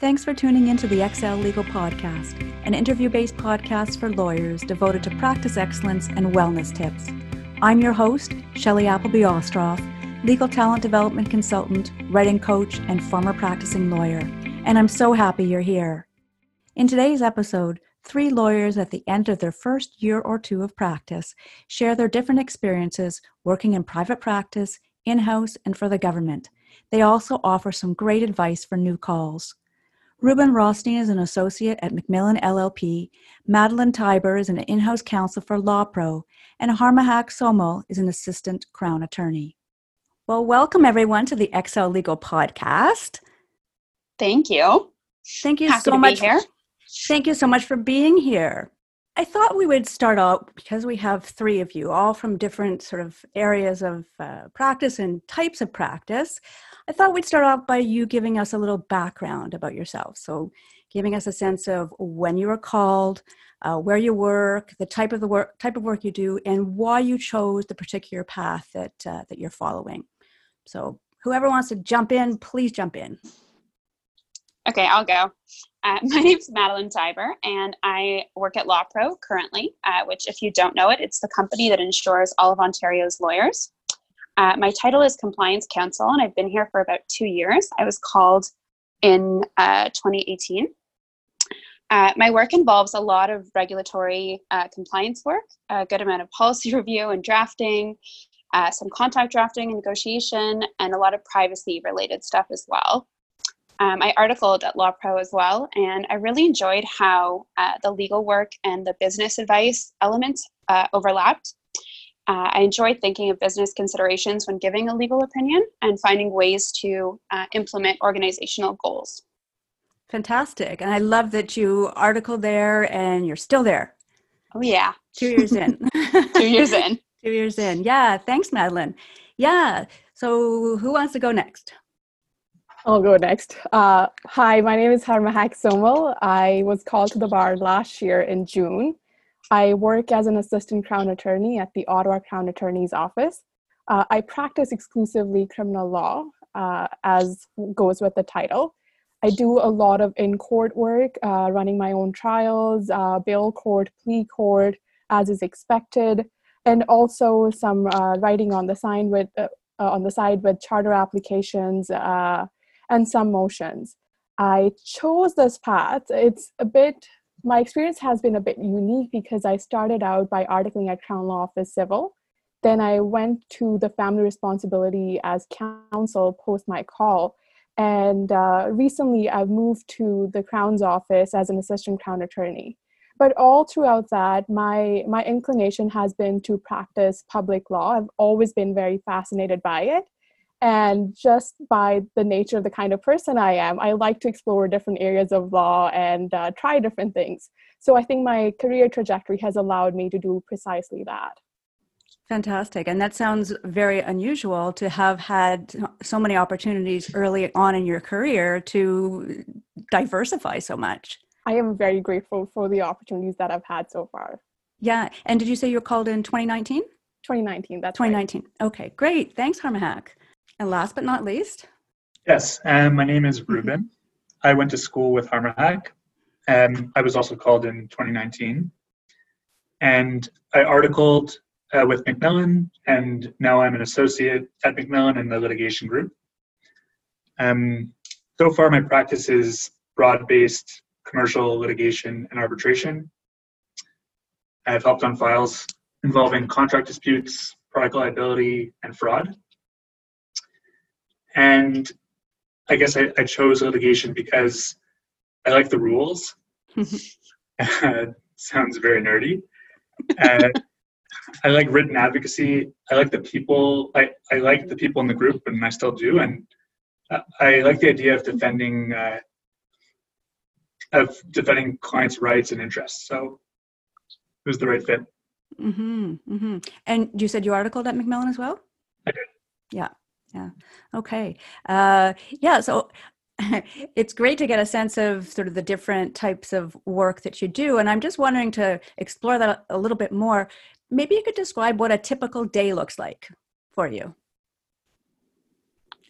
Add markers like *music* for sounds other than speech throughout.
Thanks for tuning into the Exellegal Podcast, an interview based podcast for lawyers devoted to practice excellence and wellness tips. I'm your host, Shelley Appleby Ostroff, legal talent development consultant, writing coach, and former practicing lawyer. And I'm so happy you're here. In today's episode, three lawyers at the end of their first year or two of practice share their different experiences working in private practice, in house, and for the government. They also offer some great advice for new calls. Reuben Rothstein is an associate at McMillan LLP. Madeleine Tyber is an in house counsel for LawPro. And Harmehak Somal is an assistant crown attorney. Well, welcome everyone to the Exellegal Podcast. Thank you. Thank you Happy so much. here. Thank you so much for being here. I thought we would start out because we have three of you, all from different sort of areas of uh, practice and types of practice. I thought we'd start off by you giving us a little background about yourself. So, giving us a sense of when you were called, uh, where you work, the type of the work, type of work you do, and why you chose the particular path that uh, that you're following. So, whoever wants to jump in, please jump in. Okay, I'll go. Uh, *laughs* my is Madeleine Tyber, and I work at LawPro currently, uh, which, if you don't know it, it's the company that insures all of Ontario's lawyers. Uh, my title is Compliance Counsel, and I've been here for about two years. I was called in uh, 2018. Uh, my work involves a lot of regulatory uh, compliance work, a good amount of policy *laughs* review and drafting, some contract drafting and negotiation, and a lot of privacy related stuff as well. Um, I articled at LawPro as well, and I really enjoyed how uh, the legal work and the business advice elements uh, overlapped. Uh, I enjoyed thinking of business considerations when giving a legal opinion and finding ways to uh, implement organizational goals. Fantastic. And I love that you article there and you're still there. Oh, yeah. Two years in. *laughs* *laughs* Two years in. Two years in. Yeah. Thanks, Madeleine. Yeah. So who wants to go next? I'll go next. Uh, hi, my name is Harmehak Somal. I was called to the bar last year in June. I work as an assistant crown attorney at the Ottawa Crown Attorney's Office. Uh, I practice exclusively criminal law, uh, as goes with the title. I do a lot of in court work, uh, running my own trials, uh, bail court, plea court, as is expected, and also some uh, writing on the side with on the side with charter applications and some motions. I chose this path. It's a bit, my experience has been a bit unique because I started out by articling at Crown Law Office Civil. Then I went to the family responsibility as counsel post my call. And uh, recently I've moved to the Crown's office as an assistant Crown attorney. But all throughout that, my, my inclination has been to practice public law. I've always been very fascinated by it and just by the nature of the kind of person I am, I like to explore different areas of law and uh, try different things. So I think my career trajectory has allowed me to do precisely that. Fantastic. And that sounds very unusual to have had so many opportunities early on in your career to diversify so much. I am very grateful for the opportunities that I've had so far. Yeah. And did you say you were called in 2019? 2019, that's 2019. Right. Okay, great. Thanks, Harmehak. And last but not least? Yes, um, my name is Reuben. I went to school with Harmehak. Um, I was also called in 2019. And I articled uh, with McMillan, and now I'm an associate at McMillan in the litigation group. Um, so far, my practice is broad based commercial litigation and arbitration. I've helped on files involving contract disputes, product liability, and fraud. And I guess I, I chose litigation because I like the rules. *laughs* sounds very nerdy. Uh, *laughs* I like written advocacy. I like the people. I, I like the people in the group, and I still do. And I like the idea of defending uh, of defending clients' rights and interests. So it was the right fit. Mm-hmm, mm-hmm. And you said you articled at McMillan as well. I did. Yeah yeah okay uh, yeah so *laughs* it's great to get a sense of sort of the different types of work that you do and i'm just wondering to explore that a little bit more maybe you could describe what a typical day looks like for you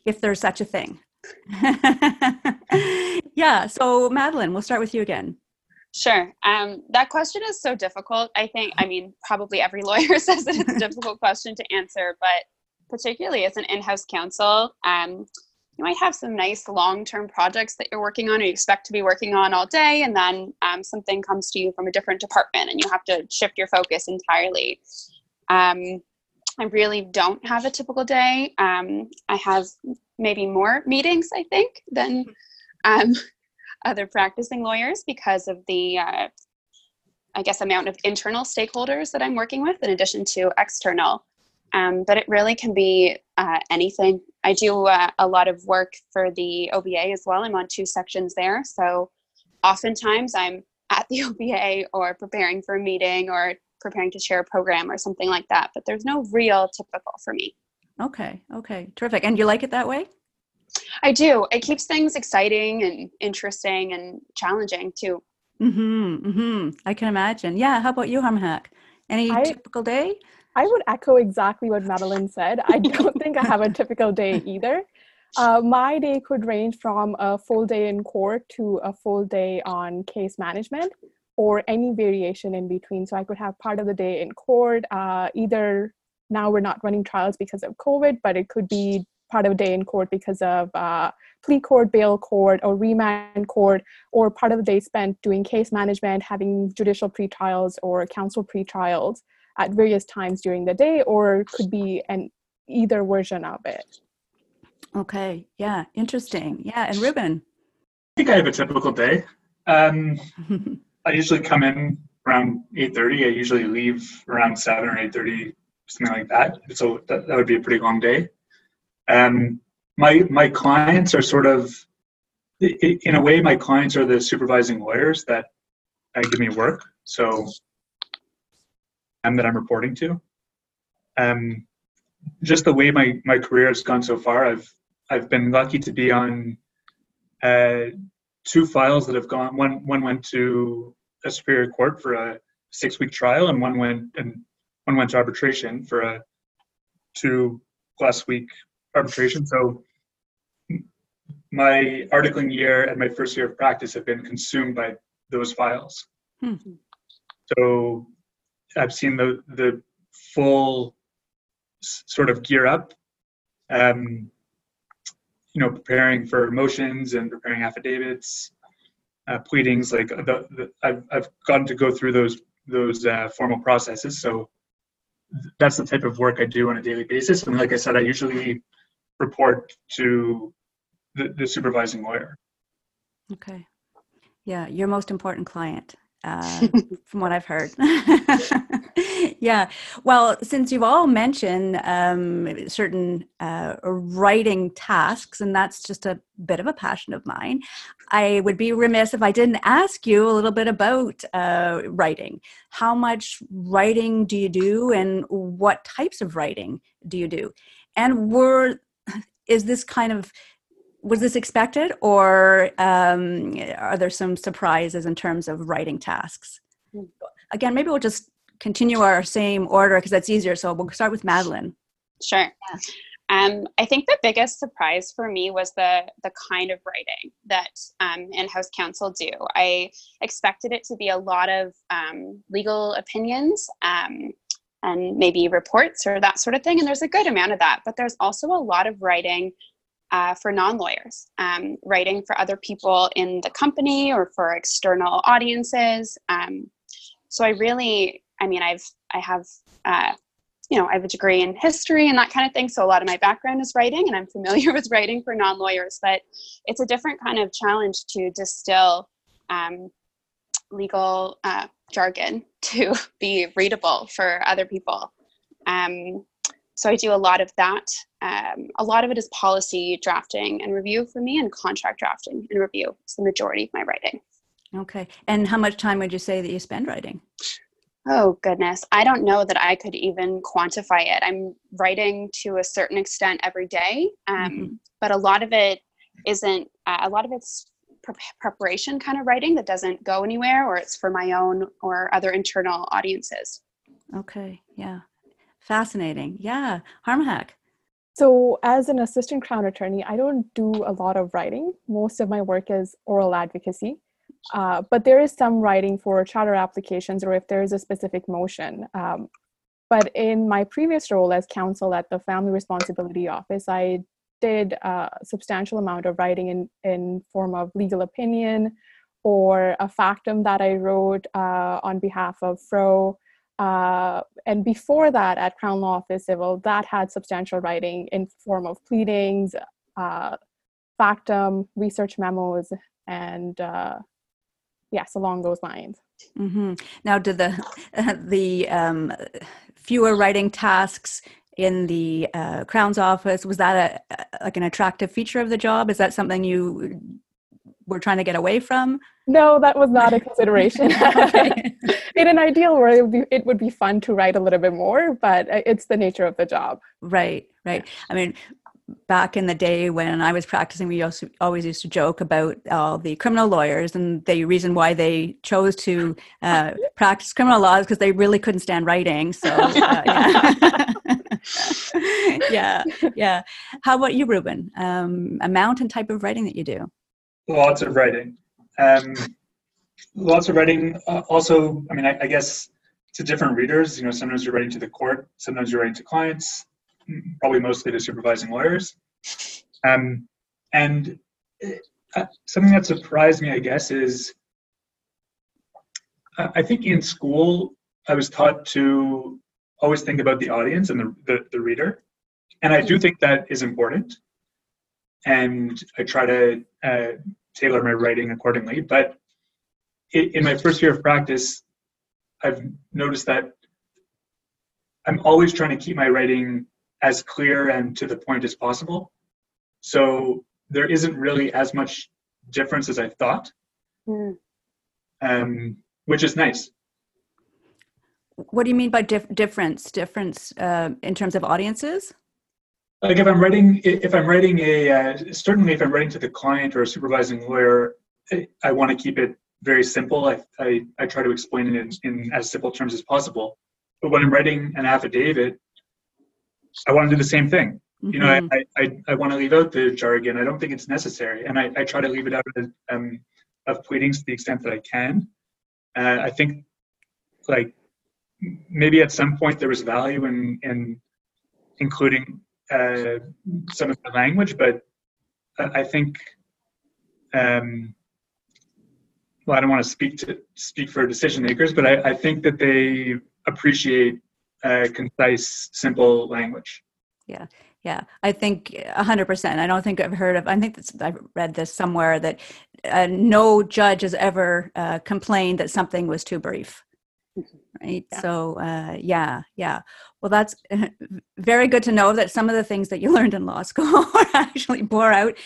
if there's such a thing *laughs* yeah. So, Madeleine, we'll start with you again. Sure. Um, that question is so difficult. I think, I mean, probably every *laughs* lawyer says that it's a difficult question to answer, but particularly as an in house counsel, um, you might have some nice long term projects that you're working on or you expect to be working on all day, and then um, something comes to you from a different department and you have to shift your focus entirely. Um, I really don't have a typical day. Um, I have maybe more meetings, I think, than um, *laughs* other practicing lawyers because of the, uh, I guess, amount of internal stakeholders that I'm working with in addition to external. Um, but it really can be uh, anything. I do uh, a lot of work for the OBA as well. I'm on two sections there. So oftentimes I'm at the *laughs* OBA or preparing for a meeting or preparing to share a program or something like that. But there's no real typical for me. Okay, okay, terrific. And you like it that way? I do. It keeps things exciting and interesting and challenging too. Mm-hmm. Mm-hmm. I can imagine. Yeah. How about you, Harmehak? Any I, typical day? I would echo exactly what Madeleine said. I don't think I have a typical day *laughs* either. Uh, my day could range from a full day in court to a full day on case management or any variation in between. So I could have part of the day in court, uh, either now we're not running trials because of COVID, but it could be part of a day in court because of uh, plea court, bail court, or remand court, or part of the day spent doing case management, having judicial pretrials or counsel pretrials at various times during the day or could be an either version of it. Okay yeah interesting. Yeah and reuben. I think i have a typical day. Um, *laughs* i usually come in around 8.30 i usually leave around 7 or 8.30 something like that. So that, that would be a pretty long day. Um, my my clients are sort of in a way my clients are the supervising lawyers that uh, give me work. So that I'm reporting to. Um, just the way my, my career has gone so far, I've I've been lucky to be on uh, two files that have gone. One one went to a superior court for a six week trial, and one went and one went to arbitration for a two plus week arbitration. So my articling year and my first year of practice have been consumed by those files. Hmm. So I've seen the the full sort of gear up. Um, you know, preparing for motions and preparing affidavits, uh, pleadings. Like the, the, I've I've gotten to go through those those uh, formal processes. So that's the type of work I do on a daily basis. And like I said, I usually report to the, the supervising lawyer. Okay. Yeah, your most important client uh, from what I've heard. *laughs* yeah. Well, since you've all mentioned um, certain uh, writing tasks, and that's just a bit of a passion of mine, I would be remiss if I didn't ask you a little bit about uh, writing. How much writing do you do, and what types of writing do you do? And were *clears throat* is this kind of was this expected or um, are there some surprises in terms of writing tasks hmm. again maybe we'll just continue our same order because that's easier so we'll start with madeleine sure yeah. um, i think the biggest surprise for me was the the kind of writing that um, in-house counsel do i expected it to be a lot of um, legal opinions um, and maybe reports or that sort of thing and there's a good amount of that but there's also a lot of writing uh, for non-lawyers, um, writing for other people in the company or for external audiences. Um, so I really, I mean, I've I have uh, you know I have a degree in history and that kind of thing. So a lot of my background is writing, and I'm familiar *laughs* with writing for non-lawyers. But it's a different kind of challenge to distill um, legal uh, jargon *laughs* to be readable for other people. Um, so I do a lot of that. Um, a lot of it is policy drafting and review for me, and contract drafting and review. It's the majority of my writing. Okay. And how much time would you say that you spend writing? Oh, goodness. I don't know that I could even quantify it. I'm writing to a certain extent every day, um, mm-hmm. but a lot of it isn't, uh, a lot of it's pre- preparation kind of writing that doesn't go anywhere, or it's for my own or other internal audiences. Okay. Yeah. Fascinating. Yeah. Harmehak. So, as an assistant crown attorney, I don't do a lot of writing. Most of my work is oral advocacy. Uh, but there is some writing for charter applications or if there is a specific motion. Um, but in my previous role as counsel at the Family Responsibility Office, I did a substantial amount of writing in, in form of legal opinion or a factum that I wrote uh, on behalf of Fro. Uh, and before that, at Crown Law Office Civil, that had substantial writing in form of pleadings, uh, factum, research memos, and uh, yes, along those lines. Mm-hmm. Now, do the *laughs* the um, fewer writing tasks in the uh, Crown's office was that a, like an attractive feature of the job? Is that something you were trying to get away from? No, that was not a consideration. *laughs* in an ideal world, it would, be, it would be fun to write a little bit more, but uh, it's the nature of the job. Right, right. I mean, back in the day when I was practicing, we also always used to joke about all the criminal lawyers and the reason why they chose to uh, *laughs* practice criminal laws because they really couldn't stand writing. So, uh, *laughs* yeah. yeah, yeah. How about you, Reuben? Um, amount and type of writing that you do? Lots of writing. Um, lots of writing. Uh, also, I mean, I, I guess to different readers. You know, sometimes you're writing to the court, sometimes you're writing to clients probably mostly to supervising lawyers. Um, and uh, something that surprised me, I guess, is uh, I think in school I was taught to always think about the audience and the, the, the reader. And I do think that is important. And I try to uh, tailor my writing accordingly. But in, in my first year of practice, I've noticed that I'm always trying to keep my writing as clear and to the point as possible. So there isn't really as much difference as I thought, mm. um, which is nice. What do you mean by dif- difference? Difference uh, in terms of audiences? Like if I'm writing, if I'm writing a, uh, certainly if I'm writing to the client or a supervising lawyer, I, I want to keep it very simple. I, I, I try to explain it in, in as simple terms as possible. But when I'm writing an affidavit, I want to do the same thing. Mm-hmm. You know, I, mm-hmm. I, I, I want to leave out the jargon. I don't think it's necessary. And I, I try to leave it out of, um, of pleadings to the extent that I can. Uh, I think, like, maybe at some point there was value in, in including uh, some of the language, but I think, um, well, I don't want to speak to speak for decision makers, but I, I think that they appreciate uh, concise, simple language. Yeah, yeah. I think 100%. I don't think I've heard of, I think I've read this somewhere that uh, no judge has ever uh, complained that something was too brief. Right. Yeah. So, uh, yeah, yeah. Well, that's *laughs* very good to know that some of the things that you *laughs* learned in law school *laughs* actually bore out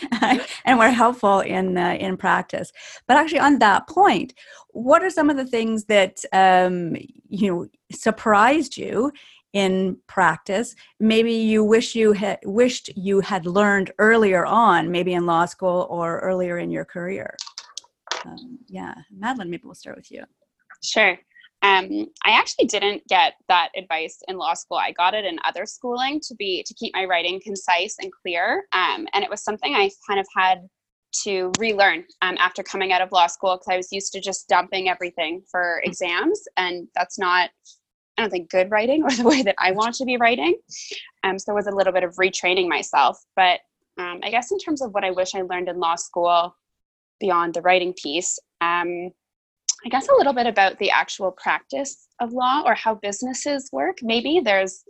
and were helpful in uh, in practice. But actually, on that point, what are some of the things that um, you know surprised you in practice maybe you wish you had wished you had learned earlier on maybe in law school or earlier in your career um, yeah madeleine maybe we'll start with you sure um, i actually didn't get that advice in law school i got it in other schooling to be to keep my writing concise and clear um, and it was something i kind of had to relearn um, after coming out of law school because I was used to just dumping everything for mm. exams, and that's not, I don't think, good writing *laughs* or the way that I want to be writing. Um, so it was a little bit of retraining myself. But um, I guess in terms of what I wish I learned in law school beyond the writing piece, um, I guess a little bit about the actual practice of law or how businesses work. Maybe there's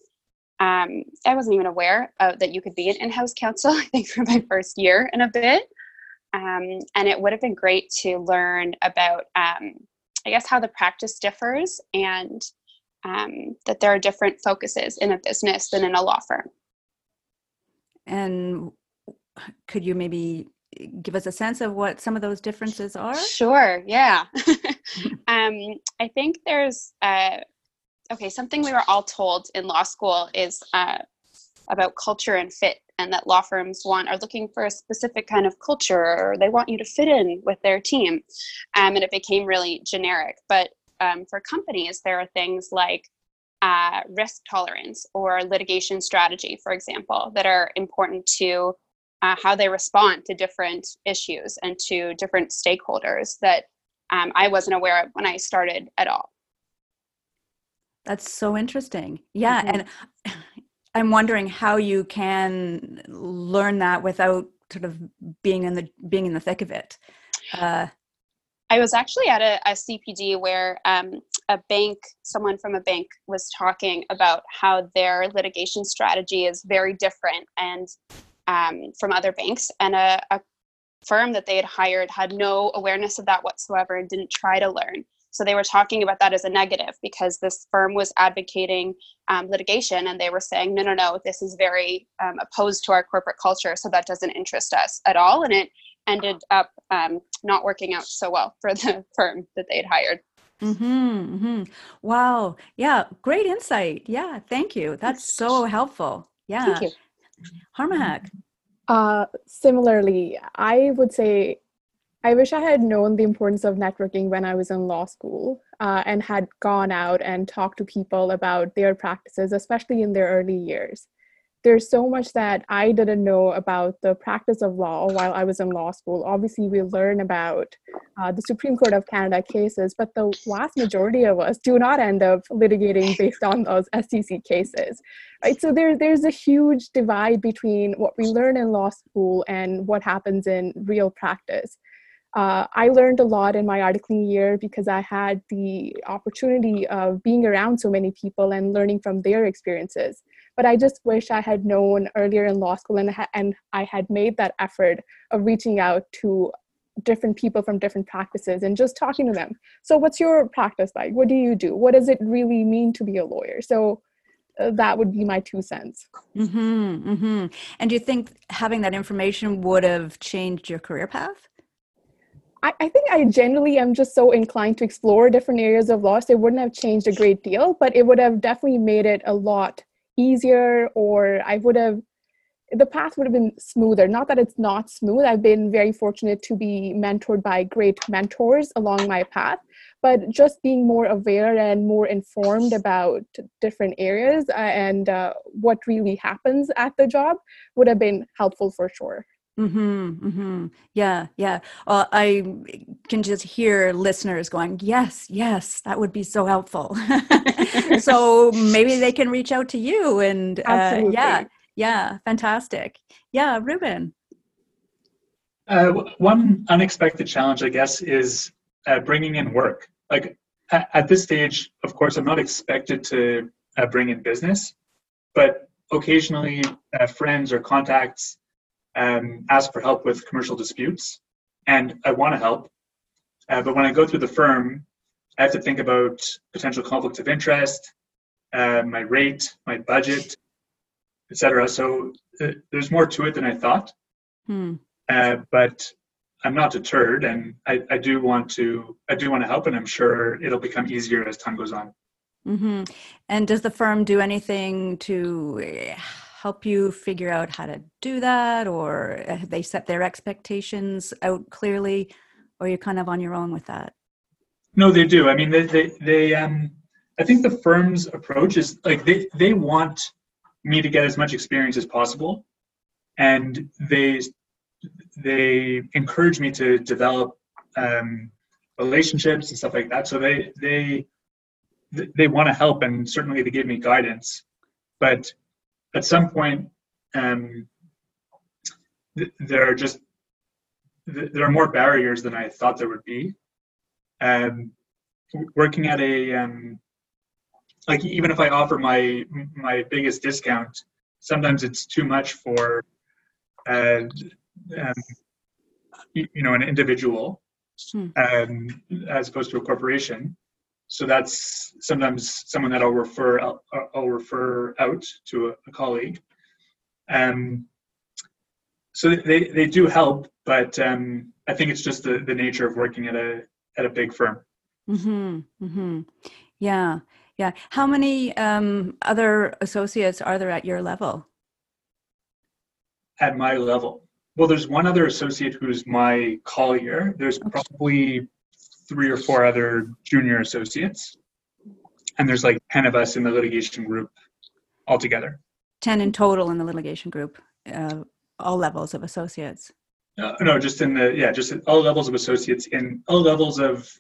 um, I wasn't even aware uh, that you could be an in-house counsel. *laughs* I think for my first year and a bit, um, and it would have been great to learn about, um, I guess, how the practice differs and um, that there are different focuses in a business than in a law firm. And could you maybe give us a sense of what some of those differences are? Sure, yeah. *laughs* *laughs* um, I think there's, uh, okay, something we were all told in law school is uh, about culture and fit and that law firms want are looking for a specific kind of culture or they want you to fit in with their team um, and it became really generic but um, for companies there are things like uh, risk tolerance or litigation strategy, for example, that are important to uh, how they respond to different issues and to different stakeholders that um, I wasn't aware of when I started at all. That's so interesting. Yeah. Mm-hmm. And *sighs* I'm wondering how you can learn that without sort of being in the being in the thick of it. Uh, I was actually at a, a CPD where um, a bank, someone from a bank was talking about how their litigation strategy is very different and um, from other banks, and a, a firm that they had hired had no awareness of that whatsoever and didn't try to learn. So they were talking about that as a negative because this firm was advocating um, litigation and they were saying, no, no, no, this is very um, opposed to our corporate culture. So that doesn't interest us at all. And it ended up um, not working out so well for the *laughs* firm that they had hired. Mm-hmm, mm-hmm. Wow. Yeah. Great insight. Yeah. Thank you. That's so helpful. Yeah. Harmehak. Uh, similarly, I would say I wish I had known the importance of networking when I was in law school uh, and had gone out and talked to people about their practices, especially in their early years. There's so much that I didn't know about the practice of law while I was in law school. Obviously, we learn about uh, the Supreme Court of Canada cases, but the vast majority of us do not end up litigating based on those SCC cases, right? So there, there's a huge divide between what we learn in law school and what happens in real practice. Uh, I learned a lot in my articling year because I had the opportunity of being around so many people and learning from their experiences. But I just wish I had known earlier in law school and, and I had made that effort of reaching out to different people from different practices and just talking to them. So, what's your practice like? What do you do? What does it really mean to be a lawyer? So, uh, that would be my two cents. Mm-hmm, mm-hmm. And do you think having that information would have changed your career path? I, I think I generally am just so inclined to explore different areas of law. So it wouldn't have changed a great deal, but it would have definitely made it a lot easier, or I would have the path would have been smoother. Not that it's not smooth. I've been very fortunate to be mentored by great mentors along my path, but just being more aware and more informed about different areas uh, and uh, what really happens at the job would have been helpful for sure. Mm-hmm, mm-hmm. Yeah, yeah. Well, I can just hear listeners going, "Yes, yes, that would be so helpful." *laughs* so maybe they can reach out to you, and uh, yeah, yeah, fantastic. Yeah, Reuben. Uh, one unexpected challenge, I guess, is uh, bringing in work. Like at, at, this stage, of course, I'm not expected to uh, bring in business, but occasionally, uh, friends or contacts um, ask for help with commercial disputes, and I want to help. Uh, but when I go through the firm, I have to think about potential conflicts of interest, uh, my rate, my budget, etc. So uh, there's more to it than I thought. Hmm. Uh, but I'm not deterred, and I, I, do want to. I do want to help, and I'm sure it'll become easier as time goes on. Mm-hmm. And does the firm do anything to help you figure out how to do that or they set their expectations out clearly or you're kind of on your own with that? No they do. I mean they they, they um i think the firm's approach is like they they want me to get as much experience as possible and they they encourage me to develop um, relationships and stuff like that. So they they they want to help and certainly they give me guidance. But at some point, um, th- there are just th- there are more barriers than I thought there would be. Um, working at a um, like even if I offer my my biggest discount, sometimes it's too much for uh, um, you, know an individual hmm. um, as opposed to a corporation so that's sometimes someone that I'll refer I'll, I'll refer out to a, a colleague. Um, so they, they do help, but um, I think it's just the, the nature of working at a at a big firm. Mm-hmm. Mm-hmm. Yeah. Yeah. How many um, other associates are there at your level? At my level. Well, there's one other associate who's my colleague. There's okay. probably three or four other junior associates. and there's like 10 of us in the litigation group altogether. 10 in total in the litigation group, uh, all levels of associates. Uh, no, just in the yeah, just all levels of associates in all levels of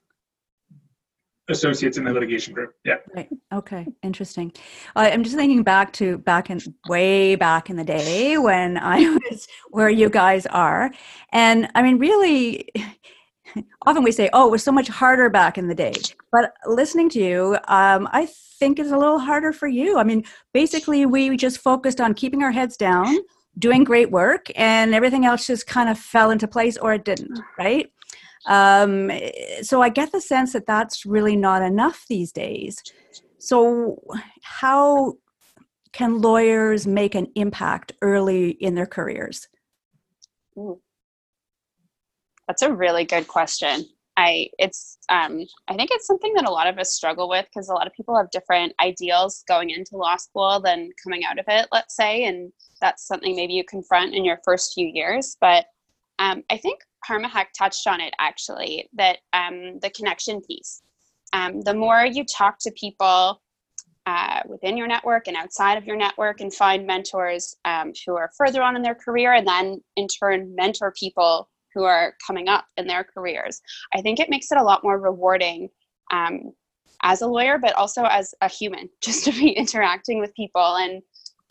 associates in the litigation group. Yeah. Right. Okay. Interesting. Uh, I'm just thinking back to back in way back in the day when I *laughs* was where you guys are, and I mean, really. *laughs* Often we say, "Oh, it was so much harder back in the day," but listening to you, um, I think it's a little harder for you. I mean, basically, we just focused on keeping our heads down, doing great work, and everything else just kind of fell into place, or it didn't. Right? Um, so I get the sense that that's really not enough these days. So, how can lawyers make an impact early in their careers? That's a really good question. I it's um, I think it's something that a lot of us struggle with because a lot of people have different ideals going into law school than coming out of it. Let's say, and that's something maybe you confront in your first few years. But um, I think Harmehak touched on it actually, that um, the connection piece. Um, the more you talk to people uh, within your network and outside of your network and find mentors um, who are further on in their career and then in turn mentor people who are coming up in their careers, I think it makes it a lot more rewarding um, as a lawyer, but also as a human, *laughs* just to be interacting with people and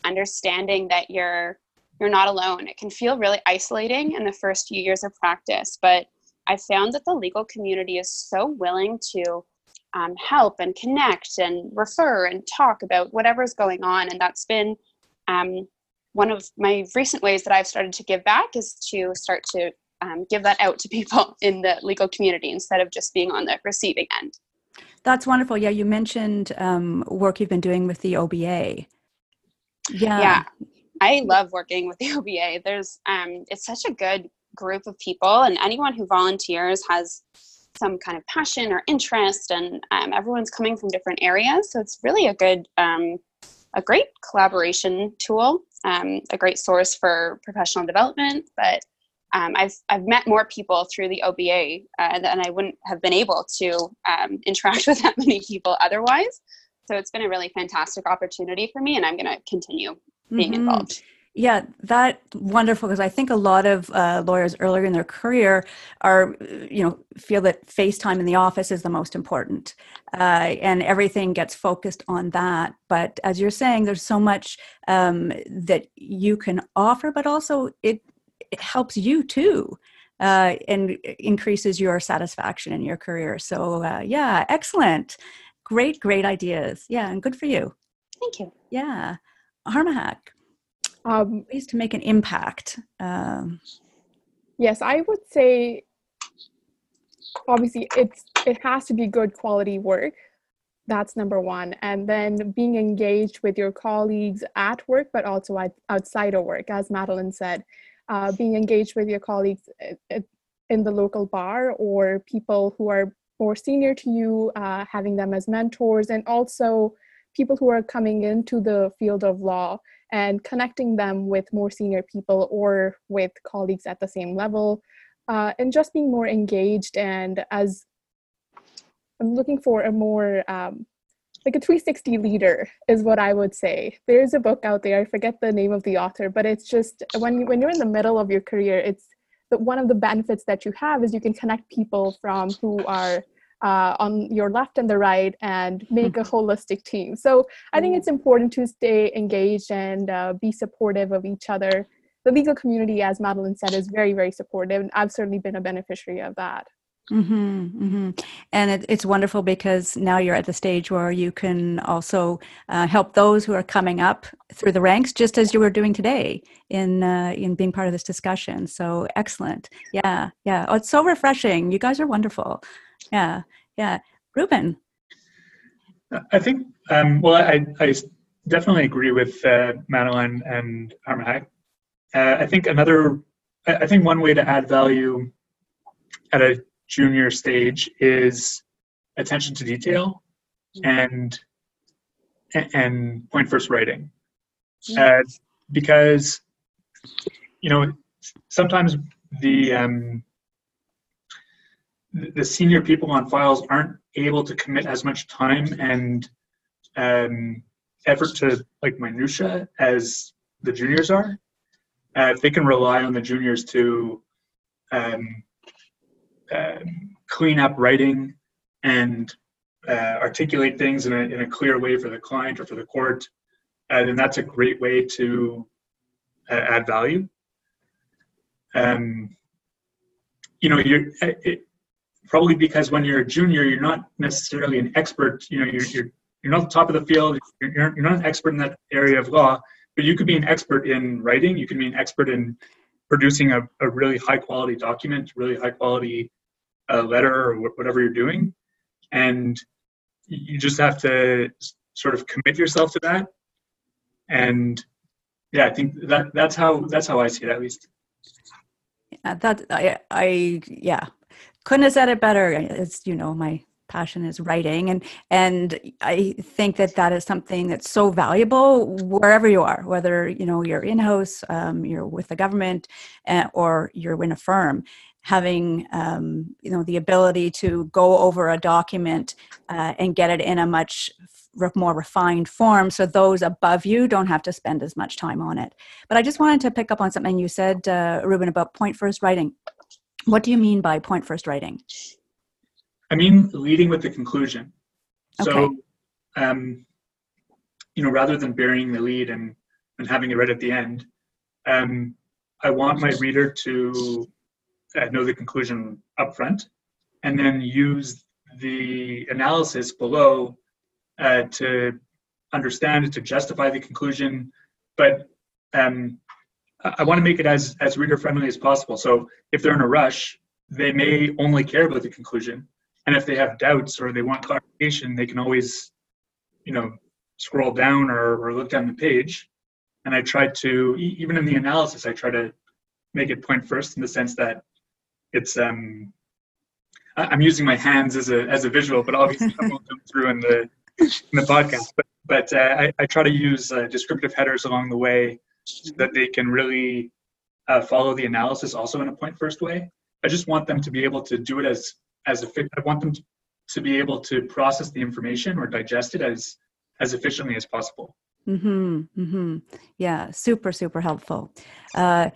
understanding that you're you're not alone. It can feel really isolating in the first few years of practice, but I found that the legal community is so willing to um, help and connect and refer and talk about whatever's going on. And that's been um, one of my recent ways that I've started to give back is to start to um, give that out to people *laughs* in the legal community instead of just being on the receiving end. That's wonderful. Yeah, you mentioned um, work you've been doing with the OBA. Yeah. Yeah. I love working with the *laughs* OBA. There's um, it's such a good group of people, and anyone who volunteers has some kind of passion or interest, and um, everyone's coming from different areas. So it's really a good, um, a great collaboration tool, um, a great source for professional development. But um, I've I've met more people through the OBA uh, than I wouldn't have been able to um, *laughs* interact with that many people otherwise. So it's been a really fantastic opportunity for me, and I'm going to continue being mm-hmm. involved. Yeah, that wonderful because I think a lot of uh, lawyers earlier in their career are, you know, feel that FaceTime in the office is the most important, uh, and everything gets focused on that. But as you're saying, there's so much um, that you can offer, but also it, it helps you too. Uh, and increases your satisfaction in your career. So, uh, yeah, excellent. Great, great ideas. Yeah, and good for you. Thank you. Yeah. Harmehak, um, ways to make an impact. Um, yes, I would say obviously it's it has to be good quality work. That's number one, and then being engaged with your colleagues at work, but also at, outside of work, as Madeleine said, uh, being engaged with your colleagues in the local bar or people who are more senior to you, uh, having them as mentors, and also people who are coming into the field of law and connecting them with more senior people or with colleagues at the same level uh, and just being more engaged and as i'm looking for a more um, like a 360 leader is what i would say there's a book out there i forget the name of the author but it's just when, when you're in the middle of your career it's the, one of the benefits that you have is you can connect people from who are uh, on your left and the right and make a holistic team. So I think it's important to stay engaged and uh, be supportive of each other. The legal community, as Madeleine said, is very, very supportive, and I've certainly been a beneficiary of that. Mm-hmm, mm-hmm. And it, it's wonderful because now you're at the stage where you can also uh, help those who are coming up through the ranks, just as you were doing today in uh, in being part of this discussion. So excellent, yeah, yeah. Oh, it's so refreshing. You guys are wonderful yeah yeah reuben i think um, well I, I definitely agree with uh, madeleine and Harmehak. Uh, i think another i think one way to add value at a junior stage is attention to detail and and point first writing. Uh, because you know sometimes the um, the senior people on files aren't able to commit as much time and um, effort to like minutia as the juniors are, uh, if they can rely on the juniors to um, clean up writing and uh, articulate things in a, in a clear way for the client or for the court, uh, then that's a great way to uh, add value. Um, you know, you're it, probably because when you're a junior, you're not necessarily an expert. You know, you're you're you're not the top of the field. You're you're not an expert in that area of law, but you could be an expert in writing. You can be an expert in producing a, a really high quality document, really high quality uh, letter, or whatever you're doing, and you just have to sort of commit yourself to that. And yeah, I think that that's how that's how I see it at least. Yeah, that I I yeah couldn't have said it better. It's you know my passion is writing and and i think that that is something that's so valuable wherever you are whether you know you're in-house um, you're with the government uh, or you're in a firm having um, you know the ability to go over a document uh, and get it in a much more refined form so those above you don't have to spend as much time on it but i just wanted to pick up on something you said uh, reuben about point first writing what do you mean by point first writing I mean leading with the conclusion. Okay. So, um, you know, rather than burying the lead and, and having it right at the end, um, I want my reader to uh, know the conclusion up front and then use the analysis below uh, to understand it, to justify the conclusion. But um, I want to make it as, as reader friendly as possible. So if they're in a rush, they may only care about the conclusion and if they have doubts or they want clarification they can always you know scroll down or, or look down the page and i try to even in the analysis i try to make it point first in the sense that it's um i'm using my hands as a as a visual but obviously i won't come through in the in the podcast but but uh, I, I try to use uh, descriptive headers along the way so that they can really uh, follow the analysis also in a point first way i just want them to be able to do it as as efficient. I want them to, to be able to process the information or digest it as as efficiently as possible. Hmm. Hmm. Yeah. Super. Super helpful. Uh,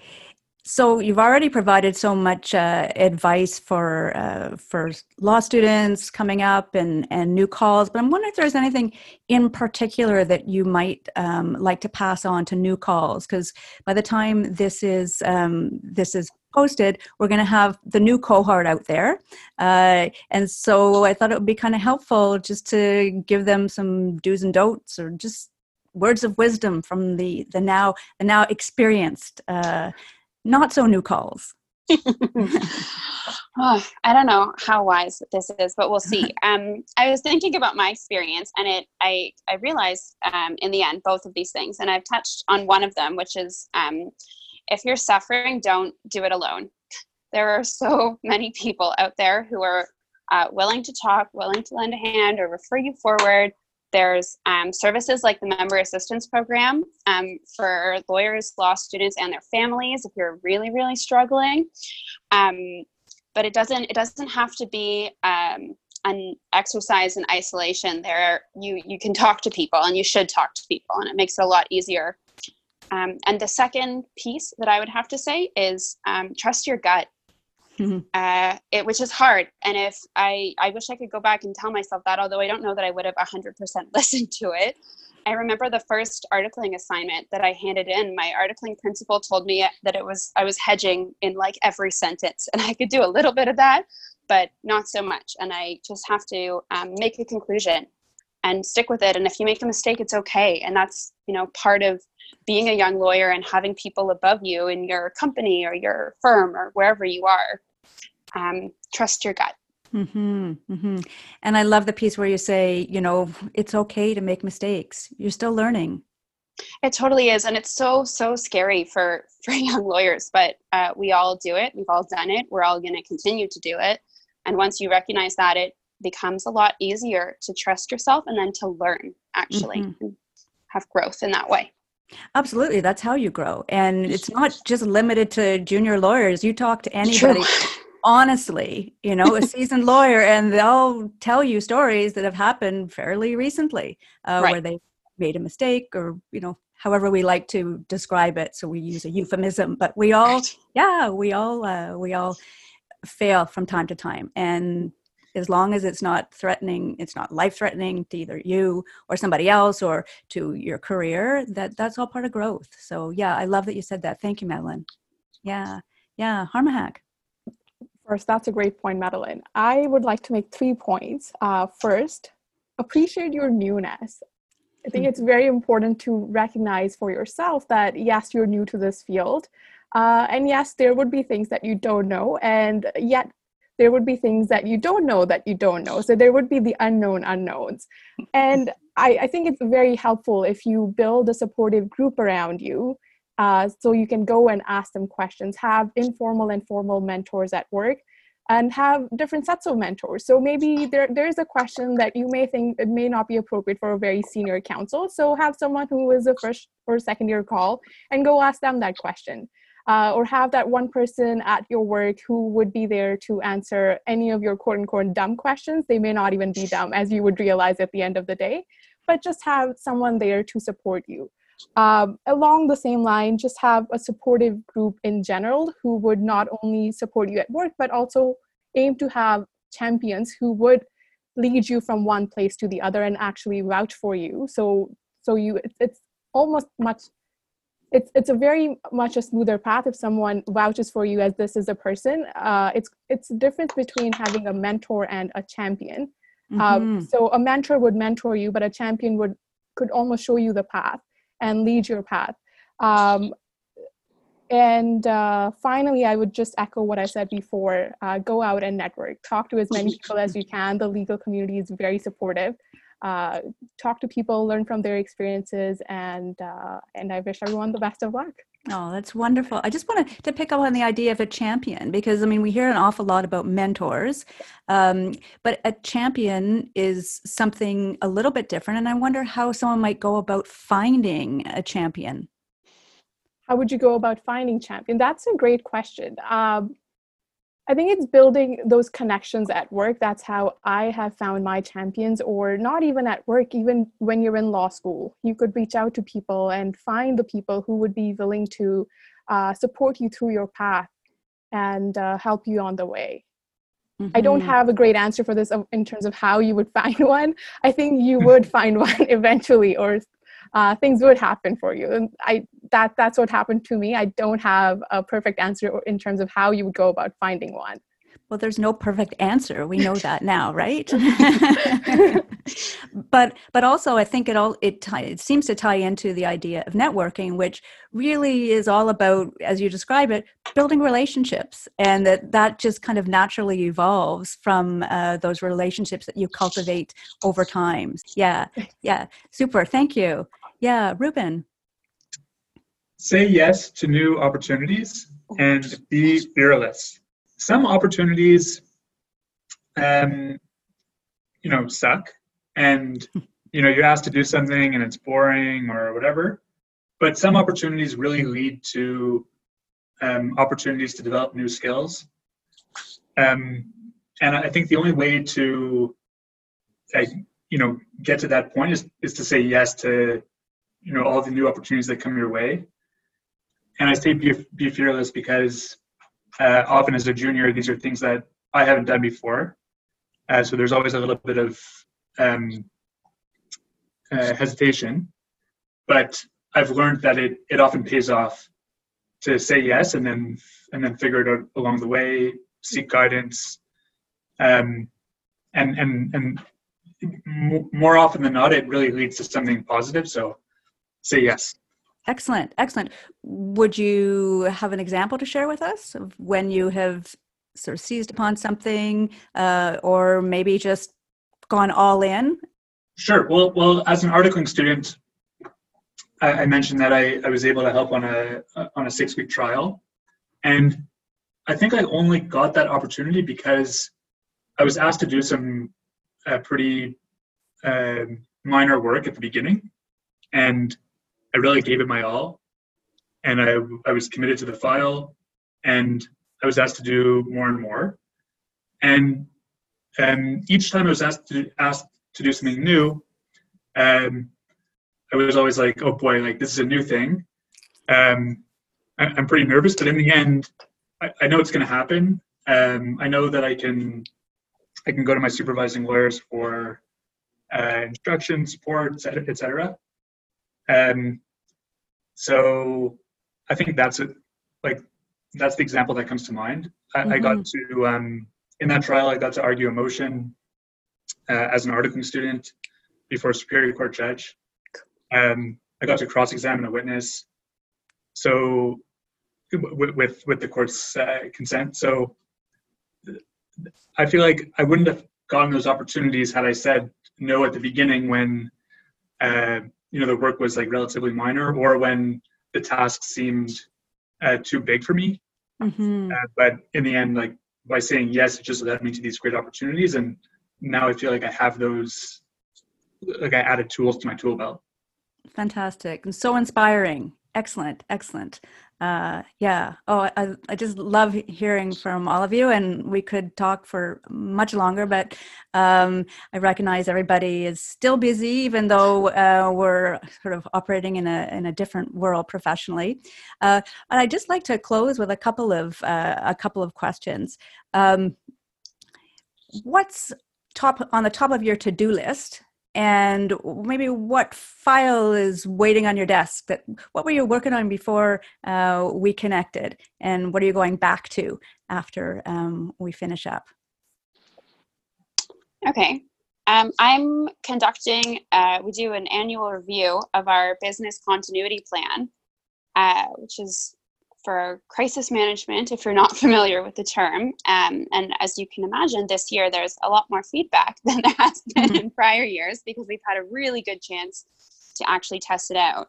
so you've already provided so much uh, advice for uh, for law students coming up and and new calls, but I'm wondering if there's anything in particular that you might um, like to pass on to new calls, because by the time this is um, this is posted, we're going to have the new cohort out there. Uh, and so I thought it would be kind of helpful just to give them some do's and don'ts or just words of wisdom from the, the now the now experienced, uh, not so new calls. *laughs* oh, I don't know how wise this is, but we'll see. *laughs* Um, I was thinking about my experience, and it I I realized um, in the end both of these things, and I've touched on one of them, which is um, if you're suffering, don't do it alone. There are so *laughs* many people out there who are uh, willing to talk, willing to lend a hand, or refer you forward. There's um, services like the Member Assistance Program um, for lawyers, law students, and their families if you're really, really struggling. Um, but it doesn't. It doesn't have to be um, an exercise in isolation. There, you you can talk to people, and you should talk to people, and it makes it a lot easier um, and the second piece that I would have to say is trust your gut, mm-hmm. uh, it, which is hard. And if I, I wish I could go back and tell myself that, although I don't know that I would have 100% *laughs* listened to it. I remember the first articling assignment that I handed in. My articling principal told me that it was I was hedging in like every sentence, and I could do a little bit of that, but not so much. And I just have to um, make a conclusion and stick with it. And if you make a mistake, it's okay. And that's you know part of being a young lawyer and having people above you in your company or your firm or wherever you are um, trust your gut mm-hmm, mm-hmm. and i love the piece where you say you know it's okay to make mistakes you're still learning it totally is and it's so so scary for *laughs* for young lawyers but uh, we all do it we've all done it we're all going to continue to do it and once you recognize that it becomes a lot easier to trust yourself and then to learn actually mm-hmm. have growth in that way Absolutely. That's how you grow. And it's not just limited to junior lawyers. You talk to anybody, *laughs* honestly, you know, a *laughs* seasoned lawyer, and they'll tell you stories that have happened fairly recently uh, Right. where they made a mistake or, you know, however we like to describe it. So we use a euphemism, but we all, Right. yeah, we all, uh, we all fail from time to time. And as long as it's not threatening, it's not life threatening to either you or somebody else or to your career, that that's all part of growth. So yeah, I love that you said that. Thank you, Madeleine. Yeah. Yeah. Harmehak. First, that's a great point, Madeleine. I would like to make three points. Uh, first, appreciate your newness. I think it's very important to recognize for yourself that yes, you're new to this field. Uh, and yes, there would be things that you don't know. And yet, there would be things that you don't know that you don't know. So there would be the unknown unknowns. *laughs* And I, I think it's very helpful if you build a supportive group around you uh, so you can go and ask them questions, have informal and formal mentors at work, and have different sets of mentors. So maybe there, there's a question that you may think it may not be appropriate for a very senior counsel. So have someone who is a first or second year call and go ask them that question. Uh, or have that one person at your work who would be there to answer any of your quote unquote dumb questions. They may not even be dumb, as you would realize at the end of the day, but just have someone there to support you. Um, along the same line, just have a supportive group in general who would not only support you at work, but also aim to have champions who would lead you from one place to the other and actually vouch for you. So, so you, it's, almost much it's it's a very much a smoother path if someone vouches for you as this is a person. Uh, it's it's the difference between having a mentor and a champion. Um, Mhm. so a mentor would mentor you, but a champion would could almost show you the path and lead your path. Um, and uh, finally, I would just echo what I said before: uh, go out and network, talk to as many people as you can. The legal community is very supportive. Uh, talk to people, learn from their experiences, and uh, and I wish everyone the best of luck. Oh, that's wonderful. I just wanted to pick up on the idea of a champion because I mean, we hear an awful lot about mentors, um, but a champion is something a little bit different. And I wonder how someone might go about finding a champion. How would you go about finding champion? That's a great question. Um, I think it's building those connections at work. That's how I have found my champions, or not even at work, even when you're in law school. You could reach out to people and find the people who would be willing to uh, support you through your path and uh, help you on the way. I don't Mhm. have a great answer for this in terms of how you would *laughs* find one. I think you would find *laughs* one eventually, or uh, things would happen for you. And I that that's what happened to me. I don't have a perfect answer in terms of how you would go about finding one. Well, there's no perfect answer. We know that *laughs* now, right? *laughs* but but also, I think it all it tie, it seems to tie into the idea of networking, which really is all about, as you describe it, building relationships, and that that just kind of naturally evolves from uh, those relationships that you cultivate over time. Yeah, yeah, super. Thank you. Yeah, Reuben. Say yes to new opportunities and be fearless. Some opportunities, um, you know, suck, and you know you're asked to do something and it's boring or whatever. But some opportunities really lead to um, opportunities to develop new skills. Um, and I think the only way to, like, you know, get to that point is is to say yes to, you know, all the new opportunities that come your way and I say be, be fearless because uh, often as a junior, these are things that I haven't done before. Uh, so there's always a little bit of um, uh, hesitation, but I've learned that it, it often pays off to say yes and then and then figure it out along the way, seek guidance, um, and and and more often than not, it really leads to something positive. So say yes. Excellent, excellent. Would you have an example to share with us of when you have sort of seized upon something, uh, or maybe just gone all in? Sure. Well, well, as an articling student, I, I mentioned that I, I was able to help on a on a six week trial, and I think I only got that opportunity because I was asked to do some uh, pretty um minor work at the beginning, and I really gave it my all, and I I was committed to the file, and I was asked to do more and more, And um, each time I was asked to asked to do something new, um, I was always like, "Oh boy, like this is a new thing." Um, I, am pretty nervous, but in the end, I, I know it's going to happen. Um, I know that I can I can go to my supervising lawyers for uh, instruction, support, etc. Um, so I think that's it. Like that's the example that comes to mind. I, mm-hmm. I got mm-hmm. to um, in that trial. I got to argue a motion uh, as an articling student before a superior court judge. Um, I got to cross-examine a witness. So with with, with the court's uh, consent. So I feel like I wouldn't have gotten those opportunities had I said no at the beginning when uh, you know the work was like relatively minor or when the task seemed uh, too big for me. Mm-hmm. Uh, but in the end, like by saying yes, it just led me to these great opportunities, and now I feel like I have those, like I added tools to my tool belt. Fantastic and so inspiring. Excellent, excellent uh, yeah. Oh, I, I just love hearing from all of you, and we could talk for much longer, but um, I recognize everybody is still busy, even though uh, we're sort of operating in a in a different world professionally. Uh, and I'd just like to close with a couple of uh, a couple of questions. Um, what's top on the top of your to do list and maybe what file is waiting on your desk that what were you working on before uh, we connected? And what are you going back to after um, we finish up? Okay. Um, i'm conducting uh, we do an annual review of our business continuity plan uh, which is for crisis management, if you're not *laughs* familiar with the term. Um, and as you can imagine, this year there's a lot more feedback *laughs* than there has been mm-hmm. in prior years because we've had a really good chance to actually test it out.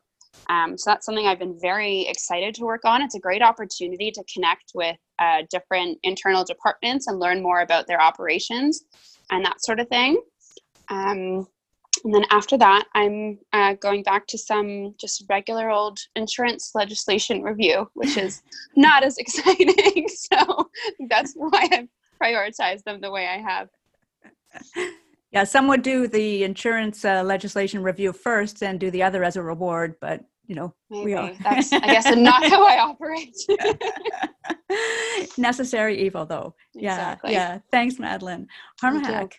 Um, so that's something I've been very excited to work on. It's a great opportunity to connect with uh, different internal departments and learn more about their operations and that sort of thing. Um, and then after that, I'm uh, going back to some just regular old insurance legislation review, which is *laughs* not as exciting. *laughs* so that's why I've prioritized them the way I have. Yeah, some would do the insurance uh, legislation review first and do the other as a reward, but you know, Maybe. we are. That's, I guess, *laughs* not how I operate. Necessary evil, though. Exactly. Yeah, yeah. Thanks, Madeleine. Harmehak.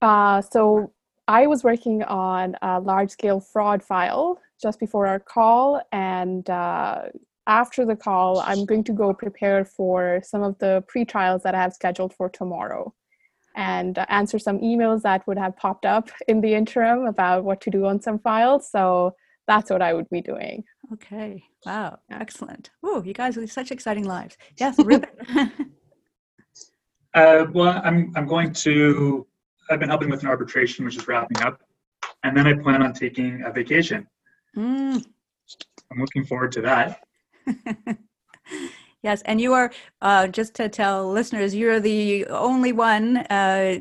Uh, so I was working on a large scale fraud file just before our call. And uh, after the call, I'm going to go prepare for some of the pre trials that I have scheduled for tomorrow and answer some emails that would have popped up in the interim about what to do on some files. So that's what I would be doing. Okay. Wow. Excellent. Oh, you guys lead such exciting lives. Yes, *laughs* Reuben. uh, well, I'm I'm going to I've been helping with an arbitration, which is wrapping up, and then I plan on taking a vacation. Mm. I'm looking forward to that. *laughs* yes, and you are uh, just to tell listeners, you're the only one uh,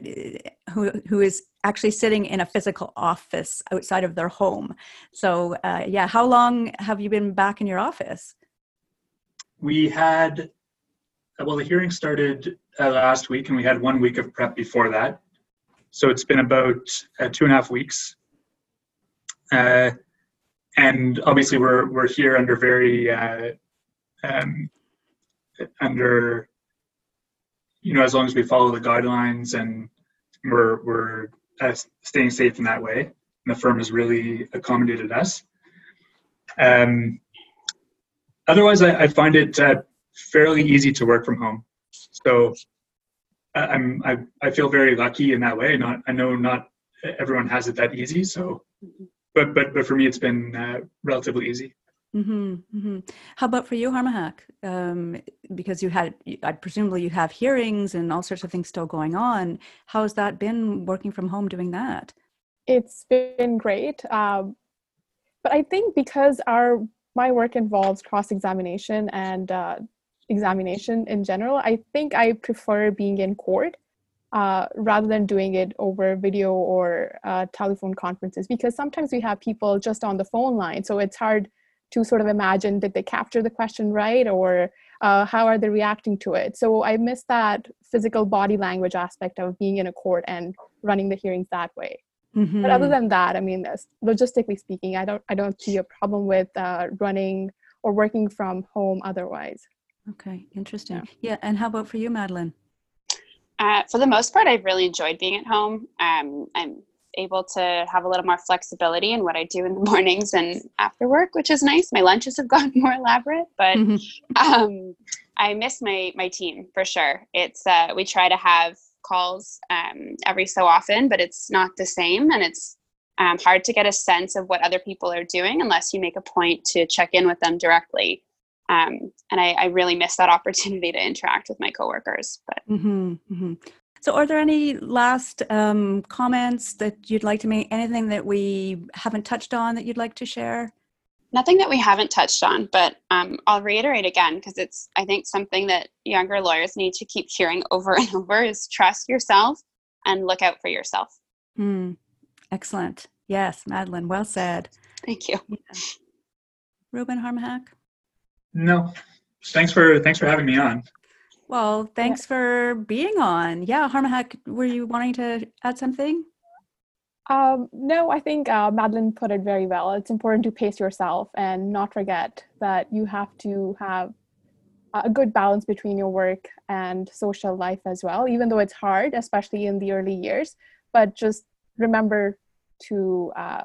who who is actually sitting in a physical office outside of their home. So, uh, yeah, how long have you been back in your office? We had well, the hearing started uh, last week, and we had one week of prep before that. So it's been about uh, two and a half weeks. Uh, and obviously we're, we're here under very, uh, um, under, you know, as long as we follow the guidelines and we're, we're uh, staying safe in that way. And the firm has really accommodated us. Um, otherwise, I, I find it uh, fairly easy to work from home. So I'm I, I feel very lucky in that way. Not I know not everyone has it that easy. So, but but but for me, it's been uh, relatively easy. Mm-hmm, mm-hmm. How about for you, Harmehak? Um, because you had, I presumably you have hearings and all sorts of things still going on. How's that been working from home doing that? It's been great, um, but I think because our my work involves cross examination and uh, examination in general, I think I prefer being in court uh, rather than doing it over video or uh, telephone conferences because sometimes we have people just on the phone line. So it's hard to sort of imagine did they capture the question right or uh, how are they reacting to it so i miss that physical body language aspect of being in a court and running the hearings that way mm-hmm. but other than that i mean logistically speaking i don't i don't see a problem with uh, running or working from home otherwise okay interesting yeah. yeah and how about for you madeleine uh, for the most part, I've really enjoyed being at home. Um, I'm able to have a little more flexibility in what I do in the *laughs* mornings and after work, which is nice. My lunches have *laughs* gotten more elaborate, but mm-hmm. um, I miss my my team for sure. It's uh, we try to have calls um, every so often, but it's not the same, and it's um, hard to get a sense of what other people are doing unless you make a point to check in with them directly. Um, and I, I, really miss that *laughs* opportunity to interact with my coworkers. But mm-hmm, mm-hmm. So, are there any last um, comments that you'd like to make? Anything that we haven't touched on that you'd like to share? Nothing that we haven't touched on, but um, I'll reiterate again because it's, I think, something that younger lawyers need to keep hearing *laughs* over and over is trust yourself and look out for yourself. Mm, excellent. Yes, Madeleine, well said. Thank you. Yeah. Reuben Harmehak? No, thanks for thanks for having me on. Well, thanks yeah. for being on. Yeah, Harmehak, were you wanting to add something? Um, no, I think uh, Madeleine put it very well. It's important to pace yourself and not forget that you have to have a good balance between your work and social life as well, even though it's hard, especially in the early years. But just remember to uh,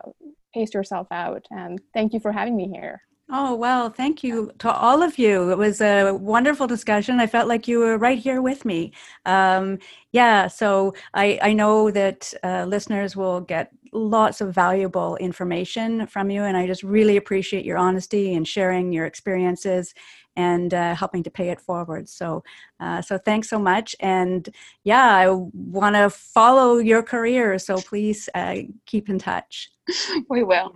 pace yourself out. And thank you for having me here. Oh, well, thank you to all of you. It was a wonderful discussion. I felt like you were right here with me. Um, yeah, so I, I know that uh, listeners will get lots of valuable information from you, and I just really appreciate your honesty and sharing your experiences and uh, helping to pay it forward. So, uh, so thanks so much. And yeah, I want to follow your career, so please uh, keep in touch. *laughs* We will.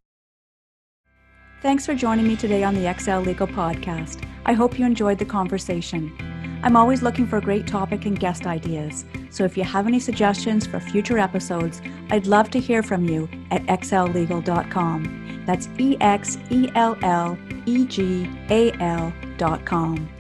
Thanks for joining me today on the Exellegal Podcast. I hope you enjoyed the conversation. I'm always looking for great topic and guest ideas, so if you have any suggestions for future episodes, I'd love to hear from you at exellegal.com. That's E X E L L E G A L.com.